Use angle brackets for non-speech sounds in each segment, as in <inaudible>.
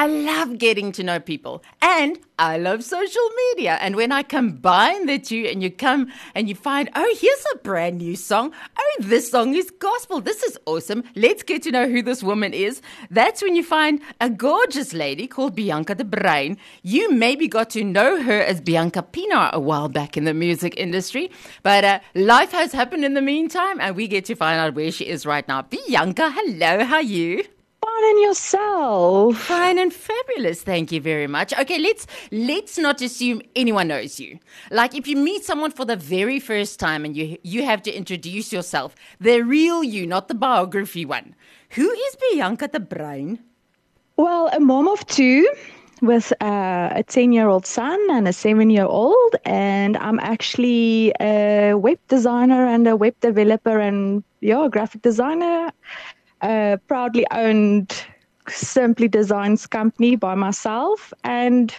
I love getting to know people and I love social media. And when I combine the two and you come and you find, oh, here's a brand new song. Oh, this song is gospel. This is awesome. Let's get to know who this woman is. That's when you find a gorgeous lady called Bianca de Bruyn. You maybe got to know her as Bianca Pienaar a while back in the music industry, but uh, life has happened in the meantime and we get to find out where she is right now. Bianca, hello. How are you? Fine and yourself. Fine and fabulous. Thank you very much. Okay, let's let's not assume anyone knows you. Like if you meet someone for the very first time and you you have to introduce yourself, the real you, not the biography one. Who is Bianca de Bruyn? Well, a mom of two with uh, a 10 year old son and a seven year old. And I'm actually a web designer and a web developer and, yeah, graphic designer a proudly owned Simply Designs company by myself, and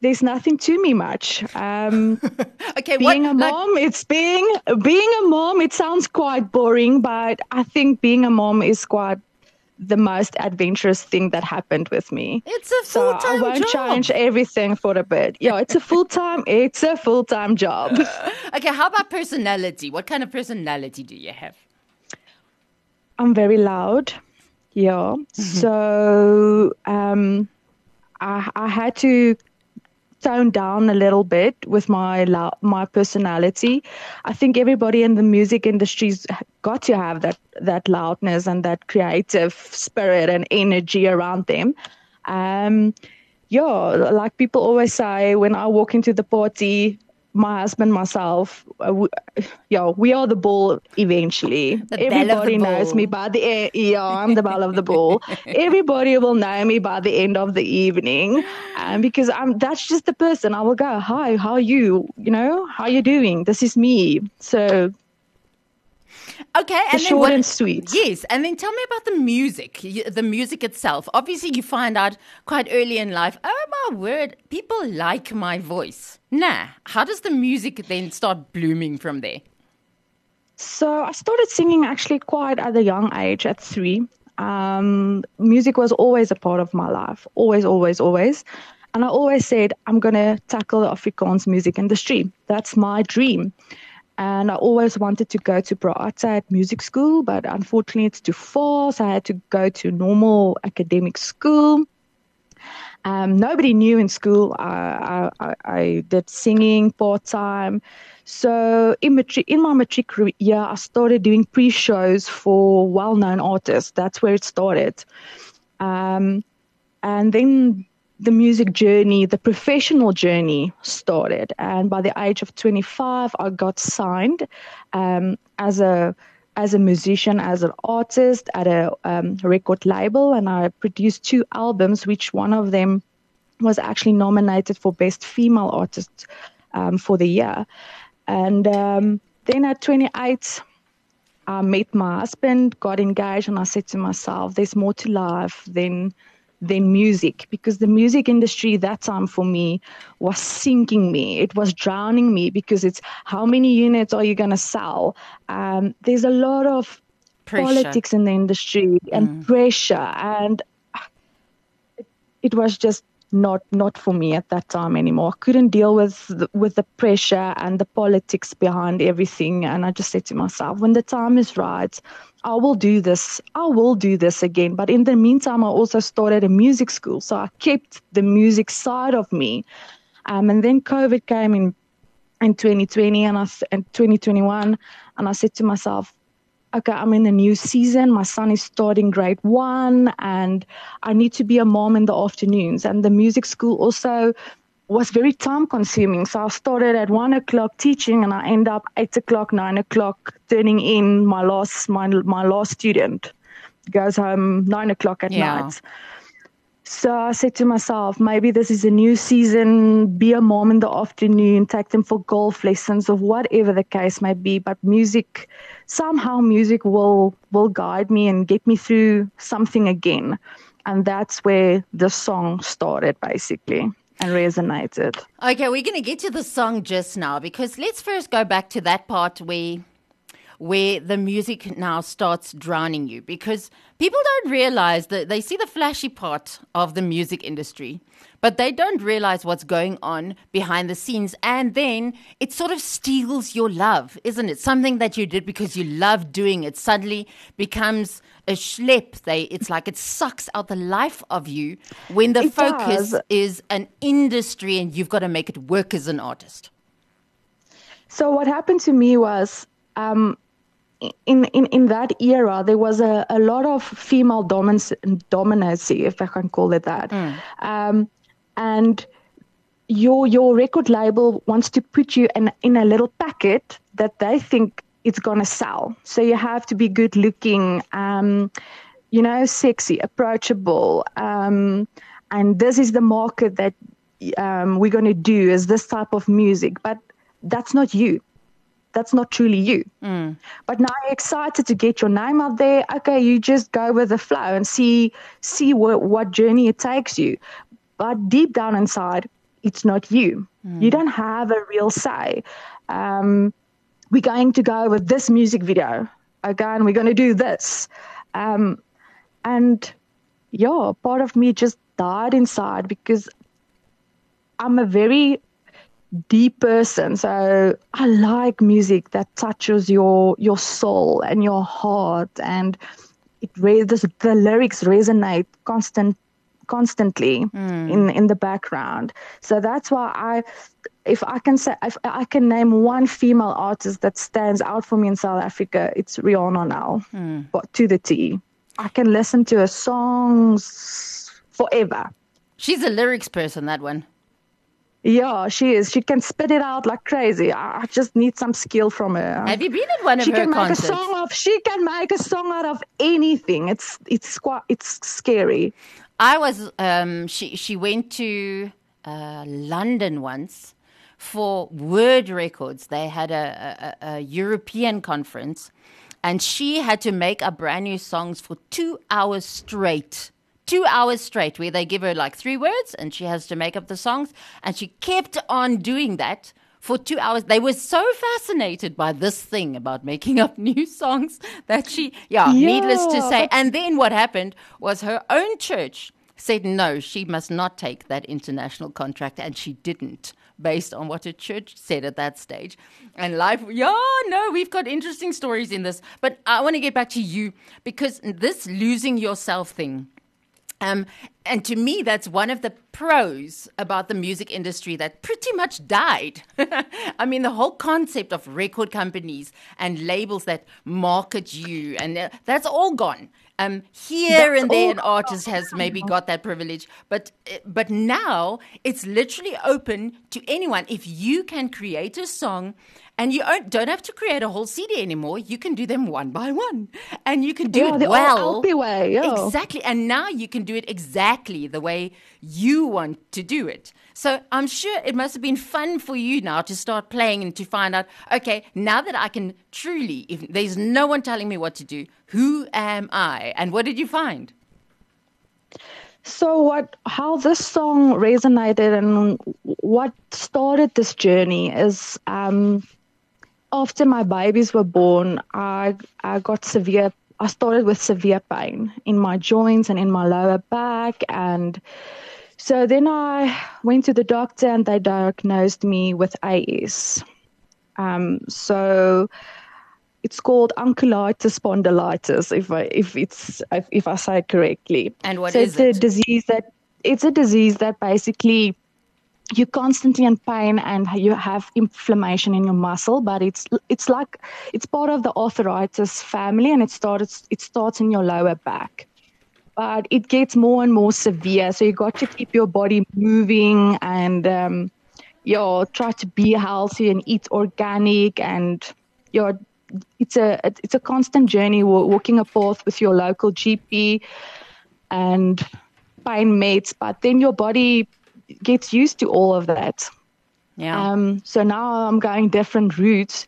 there's nothing to me much. Um, <laughs> okay, being what, a mom, it's being being a mom. It sounds quite boring, but I think being a mom is quite the most adventurous thing that happened with me. It's a full time so I won't job. change everything for a bit. Yeah, it's a full time. it's a full time job. <laughs> okay, how about personality? What kind of personality do you have? I'm very loud. Yeah. Mm-hmm. So um, I, I had to tone down a little bit with my my personality. I think everybody in the music industry's got to have that that loudness and that creative spirit and energy around them. Um, yeah, like people always say, when I walk into the party, my husband, myself, uh, we, yeah, we are the ball eventually. The Everybody knows me by the end. Yeah, I'm the ball of the ball. <laughs> Everybody will know me by the end of the evening, um, because I'm. That's just the person. I will go. Hi, how are you? You know, how are you doing? This is me. So Okay, and short what, and sweet. Yes, and then tell me about the music, the music itself. Obviously, you find out quite early in life. Oh my word, people like my voice. Nah, how does the music then start blooming from there? So I started singing actually quite at a young age, at three. Um, music was always a part of my life, always, always, always. And I always said, I'm going to tackle the Afrikaans music industry. That's my dream. And I always wanted to go to Pro Arte at music school, but unfortunately it's too far, so I had to go to normal academic school. Um, nobody knew in school. I, I, I did singing part time. So in, matric, in my matric year, I started doing pre-shows for well-known artists. That's where it started. Um, and then the music journey, the professional journey started. And by the age of 25, I got signed um, as a as a musician, as an artist at a um, record label, and I produced two albums, which one of them was actually nominated for Best Female Artist um, for the year. And um, then at 28, I met my husband, got engaged, and I said to myself, "There's more to life than." Than music because the music industry that time for me was sinking me. It was drowning me because it's how many units are you going to sell? Um, there's a lot of pressure. politics in the industry and mm. pressure, and it, it was just not not for me at that time anymore. I couldn't deal with the, with the pressure and the politics behind everything, and I just said to myself, when the time is right, I will do this. I will do this again. But in the meantime, I also started a music school, so I kept the music side of me. Um, and then COVID came in in 2020 and I and 2021, and I said to myself, okay, I'm in a new season. My son is starting grade one, and I need to be a mom in the afternoons. And the music school also was very time consuming. So I started at one o'clock teaching, and I end up eight o'clock, nine o'clock turning in my last my my last student goes home nine o'clock at yeah. night. So I said to myself, maybe this is a new season, be a mom in the afternoon, take them for golf lessons or whatever the case may be. But music, somehow music will, will guide me and get me through something again. And that's where the song started basically and resonated. Okay, we're going to get to the song just now because let's first go back to that part where where the music now starts drowning you because people don't realize that they see the flashy part of the music industry, but they don't realize what's going on behind the scenes. And then it sort of steals your love, isn't it? Something that you did because you love doing it suddenly becomes a schlep. They, it's like it sucks out the life of you when the It focus does. is an industry and you've got to make it work as an artist. So what happened to me was um, in, in in that era there was a, a lot of female dominance, dominacy, if I can call it that, um, and your your record label wants to put you in in a little packet that they think it's gonna sell. So you have to be good looking, um, you know, sexy, approachable, um, and this is the market that um, we're gonna do is this type of music, but that's not you. That's not truly you. But now you're excited to get your name out there. Okay, you just go with the flow and see see what, what journey it takes you. But deep down inside, it's not you. You don't have a real say. Um, we're going to go with this music video. Okay, and we're going to do this. Um, and yeah, part of me just died inside because I'm a very deep person so i like music that touches your your soul and your heart and it re- this, the lyrics resonate constant constantly hmm. in in the background. So that's why i if i can say if i can name one female artist that stands out for me in south africa it's Riana Nel. Hmm. But to the t. I can listen to her songs forever. She's a lyrics person, that one. Yeah, she is. She can spit it out like crazy. I just need some skill from her. Have you been at one of she her can make a song of. She can make a song out of anything. It's it's quite it's scary. I was. Um, she she went to uh, London once for Word Records. They had a, a, a European conference, and she had to make up brand new songs for two hours straight. Two hours straight, where they give her like three words, and she has to make up the songs. And she kept on doing that for two hours. They were so fascinated by this thing about making up <laughs> new songs that she, yeah, needless to say. And then what happened was her own church said no, she must not take that international contract, and she didn't, based on what her church said at that stage. And life, yeah, no, we've got interesting stories in this. But I want to get back to you because this losing yourself thing. Um, and to me, that's one of the pros about the music industry that pretty much died. <laughs> I mean, the whole concept of record companies and labels that market you, and uh, that's all gone. Um, here That's and there, an artist has maybe got that privilege, but uh, but now it's literally open to anyone. If you can create a song, and you don't- don't have to create a whole CD anymore, you can do them one by one, and you can do Yeah, it well. Way, yeah. Exactly. And now you can do it exactly the way you want to do it. So I'm sure it must have been fun for you now to start playing and to find out, okay, now that I can truly, if there's no one telling me what to do, who am I? And what did you find? So what? How this song resonated and what started this journey is um, after my babies were born, I I got severe. I started with severe pain in my joints and in my lower back, and so then I went to the doctor and they diagnosed me with AS. Um, so it's called ankylosing spondylitis, if I if it's if, if I say it correctly. And what so is it's it? a disease that it's a disease that basically you're constantly in pain and you have inflammation in your muscle, but it's it's like it's part of the arthritis family, and it starts it starts in your lower back. But it gets more and more severe, so you got to keep your body moving and um, you try to be healthy and eat organic, and you're it's a it's a constant journey walking a path with your local GP and pain meds, but then your body gets used to all of that. Yeah. Um, so now I'm going different routes,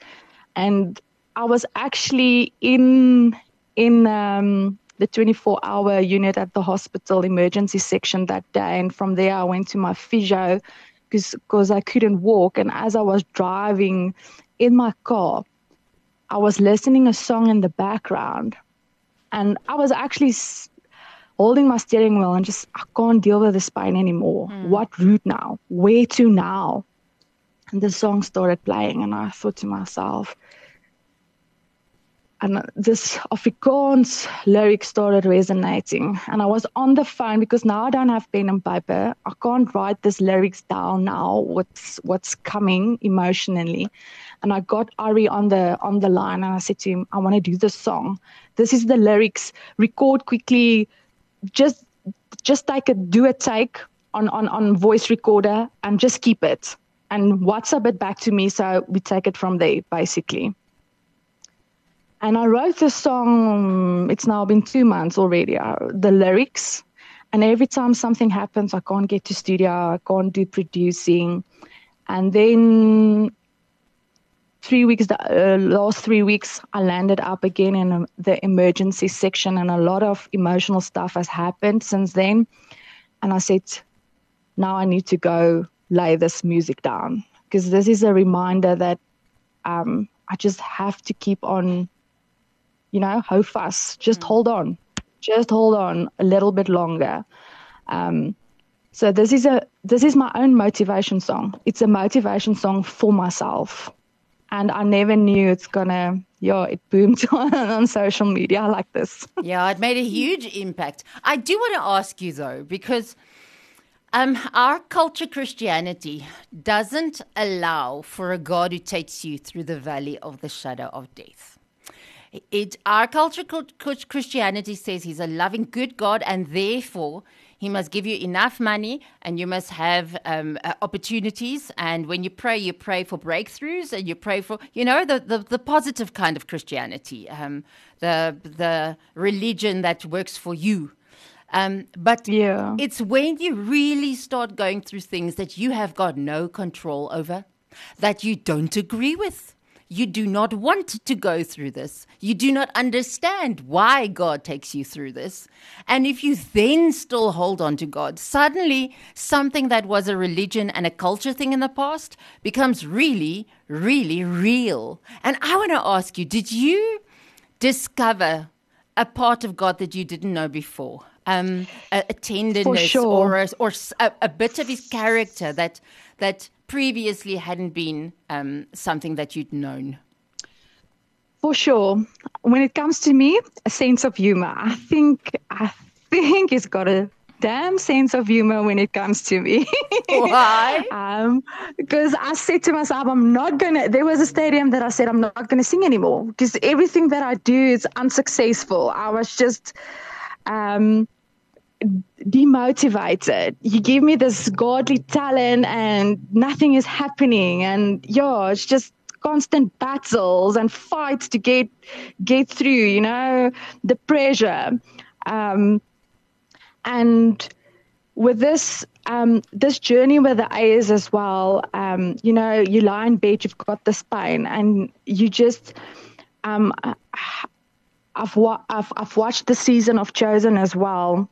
and I was actually in in um, the 24-hour unit at the hospital emergency section that day, and from there I went to my physio because I couldn't walk, and as I was driving in my car. I was listening a song in the background, and I was actually holding my steering wheel and just I can't deal with this pain anymore. Mm. What route now? Where to now? And the song started playing, and I thought to myself, and this Afrikaans lyric started resonating. And I was on the phone because now I don't have pen and paper. I can't write these lyrics down now. What's what's coming emotionally? And I got Ari on the on the line, and I said to him, "I want to do this song. This is the lyrics. Record quickly. Just just take a do a take on on on voice recorder, and just keep it." And WhatsApp it back to me so we take it from there, basically. And I wrote the song, it's now been two months already, uh, the lyrics. And every time something happens, I can't get to studio, I can't do producing. And then three weeks, the uh, last three weeks, I landed up again in um, the emergency section, and a lot of emotional stuff has happened since then. And I said, now I need to go lay this music down because this is a reminder that um, I just have to keep on you know, hou vas? Just mm. hold on. Just hold on a little bit longer. Um, so this is a this is my own motivation song. It's a motivation song for myself. And I never knew it's gonna yeah, it boomed on, <laughs> on social media like this. yeah, it made a huge impact. I do want to ask you though, because um, our culture, Christianity, doesn't allow for a God who takes you through the valley of the shadow of death. It, our culture, Christianity says he's a loving, good God, and therefore he must give you enough money and you must have um, uh, opportunities. And when you pray, you pray for breakthroughs and you pray for, you know, the, the, the positive kind of Christianity, um, the, the religion that works for you. Um, but yeah. it's when you really start going through things that you have got no control over, that you don't agree with you do not want to go through this. You do not understand why God takes you through this. And if you then still hold on to God, suddenly something that was a religion and a culture thing in the past becomes really, really real. And I want to ask you did you discover a part of God that you didn't know before? Um, a, a tenderness sure. or, a, or a, a bit of his character that that previously hadn't been um, something that you'd known? For sure. When it comes to me, a sense of humor. I think I think he's got a damn sense of humor when it comes to me. Why? <laughs> um, because I said to myself, I'm not gonna. There was a stadium that I said I'm not gonna sing anymore because everything that I do is unsuccessful. I was just. Um, demotivated. You give me this godly talent and nothing is happening. And yeah, it's just constant battles and fights to get get through, you know, the pressure. Um, and with this um, this journey with the A's as well, um, you know, you lie in bed, you've got this pain, and you just um, I've, wa- I've I've watched the season of Chosen as well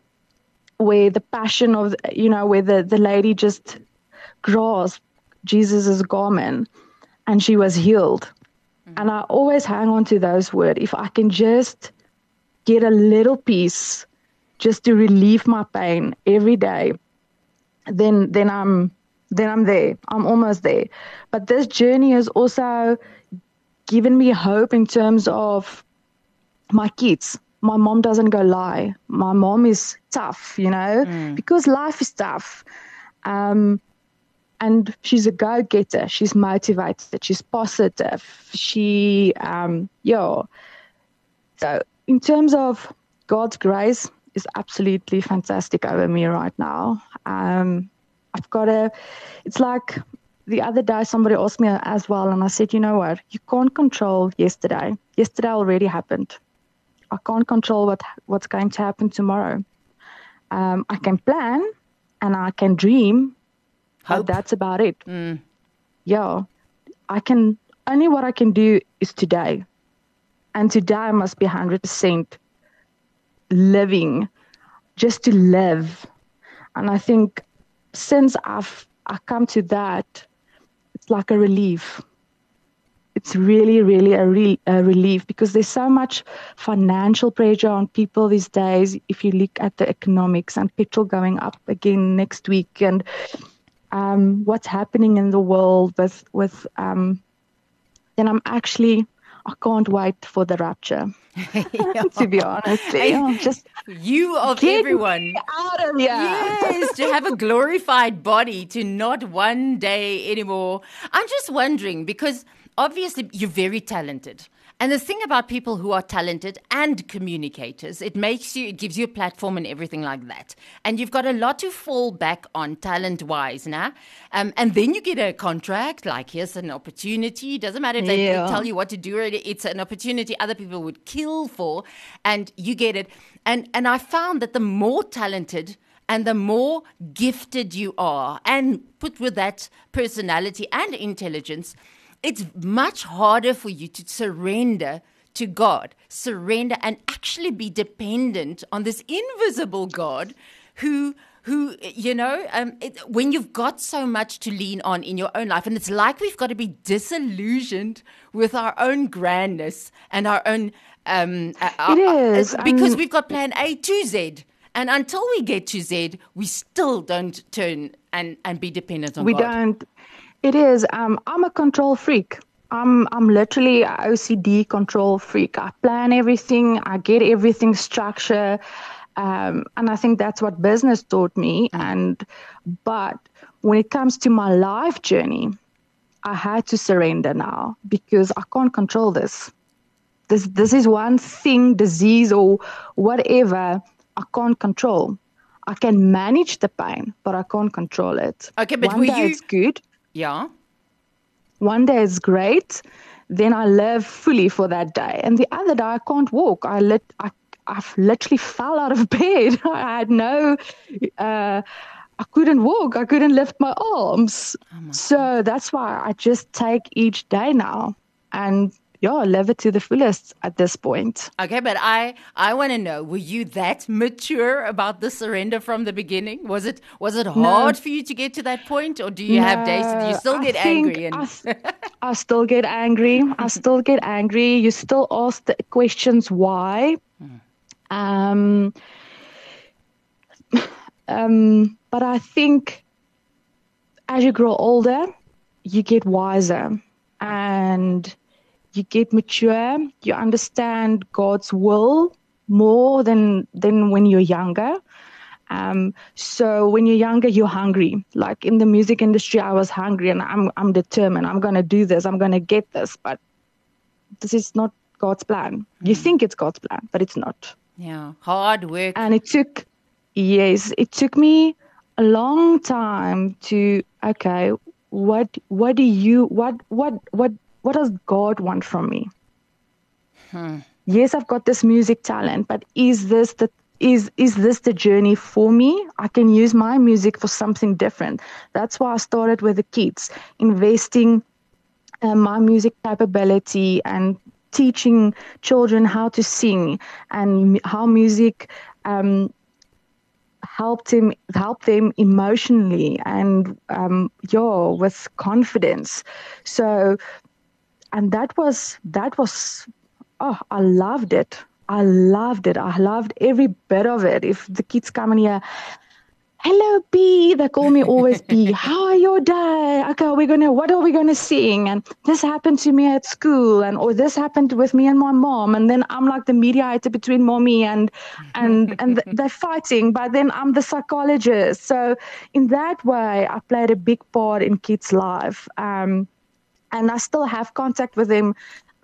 where the passion of you know where the, the lady just grasped Jesus' garment and she was healed. Mm-hmm. And I always hang on to those words. If I can just get a little piece just to relieve my pain every day, then then I'm then I'm there. I'm almost there. But this journey has also given me hope in terms of my kids my mom doesn't go lie. My mom is tough, you know, mm. because life is tough. Um, and she's a go getter. She's motivated. She's positive. She, um, yeah. So, in terms of God's grace, is absolutely fantastic over me right now. Um, I've got a, it's like the other day somebody asked me as well, and I said, you know what? You can't control yesterday. Yesterday already happened. I can't control what what's going to happen tomorrow. Um, I can plan and I can dream, Hope. but that's about it. Mm. Yeah, I can only what I can do is today, and today I must be hundred percent living, just to live. And I think since I've I come to that, it's like a relief. It's really, really a, re- a relief because there's so much financial pressure on people these days. If you look at the economics and petrol going up again next week, and um, what's happening in the world with with um, then I'm actually I can't wait for the rapture. <laughs> to be honest, yeah, just you of everyone out of here. Yes, to have a glorified body, to not one day anymore. I'm just wondering because obviously you're very talented. And the thing about people who are talented and communicators, it makes you, it gives you a platform and everything like that. And you've got a lot to fall back on talent wise now. Um, and then you get a contract, like here's an opportunity. It doesn't matter if they yeah. tell you what to do, it's an opportunity other people would kill for, and you get it. And, and I found that the more talented, and the more gifted you are, and put with that personality and intelligence, it's much harder for you to surrender to God, surrender and actually be dependent on this invisible God who who you know um, it, when you've got so much to lean on in your own life and it's like we've got to be disillusioned with our own grandness and our own um, uh, it is because um, we've got plan A to Z and until we get to Z we still don't turn and and be dependent on God. we God. don't it is. Um, I'm a control freak. I'm I'm literally a OCD control freak. I plan everything. I get everything structure, um, and I think that's what business taught me. And but when it comes to my life journey, I had to surrender now because I can't control this. This this is one thing, disease or whatever, I can't control. I can manage the pain, but I can't control it. Okay, but one were day you... it's good. Yeah. One day is great, then I live fully for that day. And the other day I can't walk. I lit I I literally fell out of <laughs> bed. <laughs> I had no uh, I couldn't walk. I couldn't lift my arms. Oh so God. that's why I just take each day now and yeah, live it to the fullest at this point. Okay, but I I want to know: Were you that mature about the surrender from the beginning? Was it was it hard no. for you to get to that point, or do you no, have days that you still get angry? And I, <laughs> I still get angry. I still get angry. You still ask the questions why. Um. Um. But I think as you grow older, you get wiser and you get mature, you understand God's will more than than when you're younger. Um, so when you're younger, you're hungry. Like in the music industry, I was hungry, and I'm I'm determined. I'm gonna do this. I'm gonna get this. But this is not God's plan. You mm. think it's God's plan, but it's not. Yeah, hard work. And it took, yes, it took me a long time to okay. What what do you what what what what does God want from me? Hmm. Yes, I've got this music talent, but is this the is is this the journey for me? I can use my music for something different. That's why I started with the kids, investing uh, my music capability and teaching children how to sing and how music um, helped him help them emotionally and um, yeah with confidence. So and that was that was oh i loved it. I loved it. I loved every bit of it. If the kids come in here hello b they call me always b <laughs> how are your day? Okay we're gonna what are we gonna sing? And this happened to me at school and or this happened with me and my mom. And then i'm like the mediator between mommy and and and they're fighting but then i'm the psychologist. So in that way i played a big part in kids life. Um, and I still have contact with them.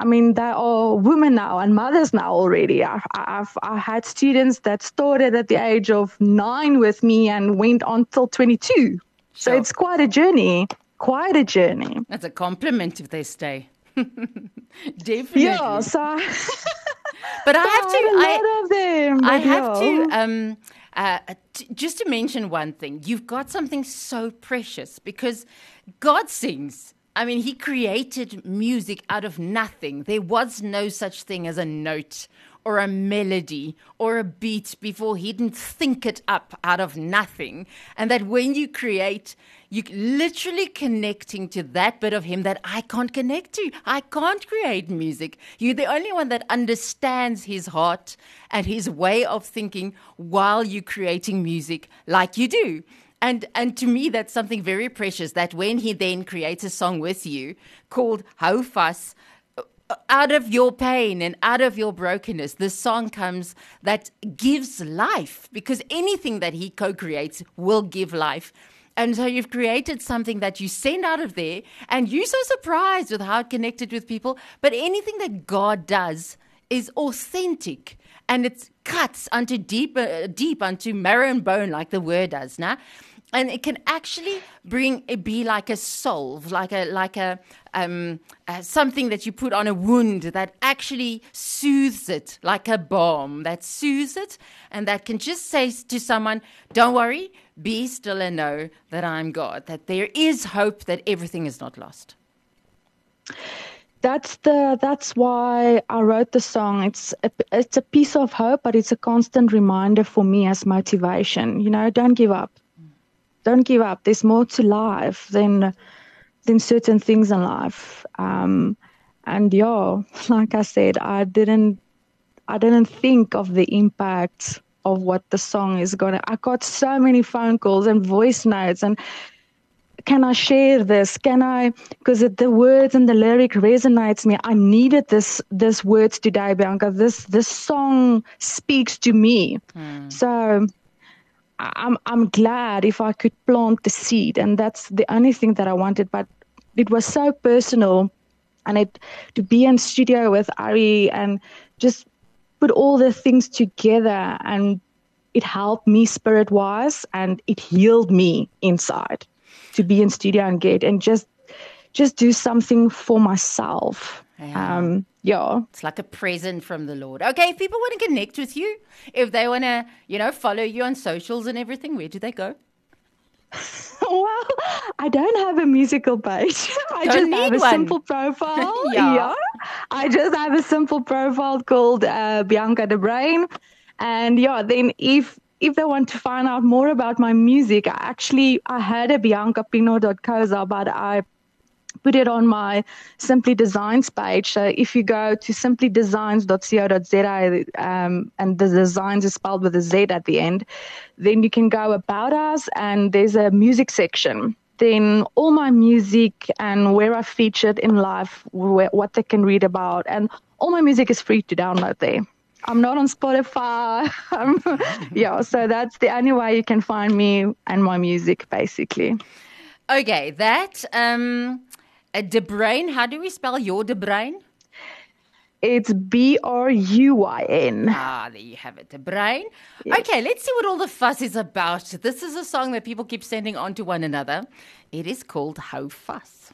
I mean, they're women now and mothers now already. I, have I had students that started at the age of nine with me and went on till 22. So it's quite a journey, quite a journey. That's a compliment if they stay. <laughs> Definitely. Yeah, so <laughs> but I have <laughs> to. I, them, I have to. Um, uh, t- just to mention one thing, you've got something so precious because God sings I mean, he created music out of nothing. There was no such thing as a note or a melody or a beat before he didn't think it up out of nothing. And that when you create, you're literally connecting to that bit of him that I can't connect to. I can't create music. You're the only one that understands his heart and his way of thinking while you're creating music like you do. And and to me that's something very precious that when he then creates a song with you called Hou Vas out of your pain and out of your brokenness, this song comes that gives life because anything that he co creates will give life. And so you've created something that you send out of there, and you're so surprised with how it connected with people. But anything that God does is authentic and it cuts unto deep, uh, deep unto marrow and bone, like the word does. Now, and it can actually bring it be like a salve, like a like a um, uh, something that you put on a wound that actually soothes it, like a balm that soothes it, and that can just say to someone, "Don't worry, be still and know that I'm God. That there is hope. That everything is not lost." That's the that's why I wrote the song. It's a, it's a piece of hope, but it's a constant reminder for me as motivation. You know, don't give up don't give up. There's more to life than than certain things in life. Um, and yeah, <laughs> like I said, I didn't I didn't think of the impact of what the song is gonna. I got so many phone calls and voice notes and. Can I share this? Can I? Because the words and the lyric resonates me. I needed this this words today, Bianca. This this song speaks to me. Mm. So I'm I'm glad if I could plant the seed, and that's the only thing that I wanted. But it was so personal, and it to be in studio with Ari and just put all the things together, and it helped me spirit wise, and it healed me inside to be in studio and get and just just do something for myself. Yeah. Um, yeah. It's like a present from the Lord. Okay, if people want to connect with you, if they want to, you know, follow you on socials and everything, where do they go? <laughs> well, I don't have a musical page. <laughs> I don't just have a one. simple profile. <laughs> yeah. yeah. I just have a simple profile called uh, Bianca de Bruyn. And yeah, then if if they want to find out more about my music, I actually I had a biancapino.co, but I put it on my Simply Designs page. So if you go to simplydesigns.co.za um, and the designs is spelled with a Z at the end, then you can go about us and there's a music section. Then all my music and where I featured in life, where, what they can read about, and all my music is free to download there. I'm not on Spotify. <laughs> <laughs> yeah, so that's the only way you can find me and my music, basically. Okay, that um, a De Bruyn, how do we spell your De Bruyn? It's B R U Y N. Ah, there you have it, De Bruyn. Yes. Okay, let's see what all the fuss is about. This is a song that people keep sending on to one another. It is called Hou Vas.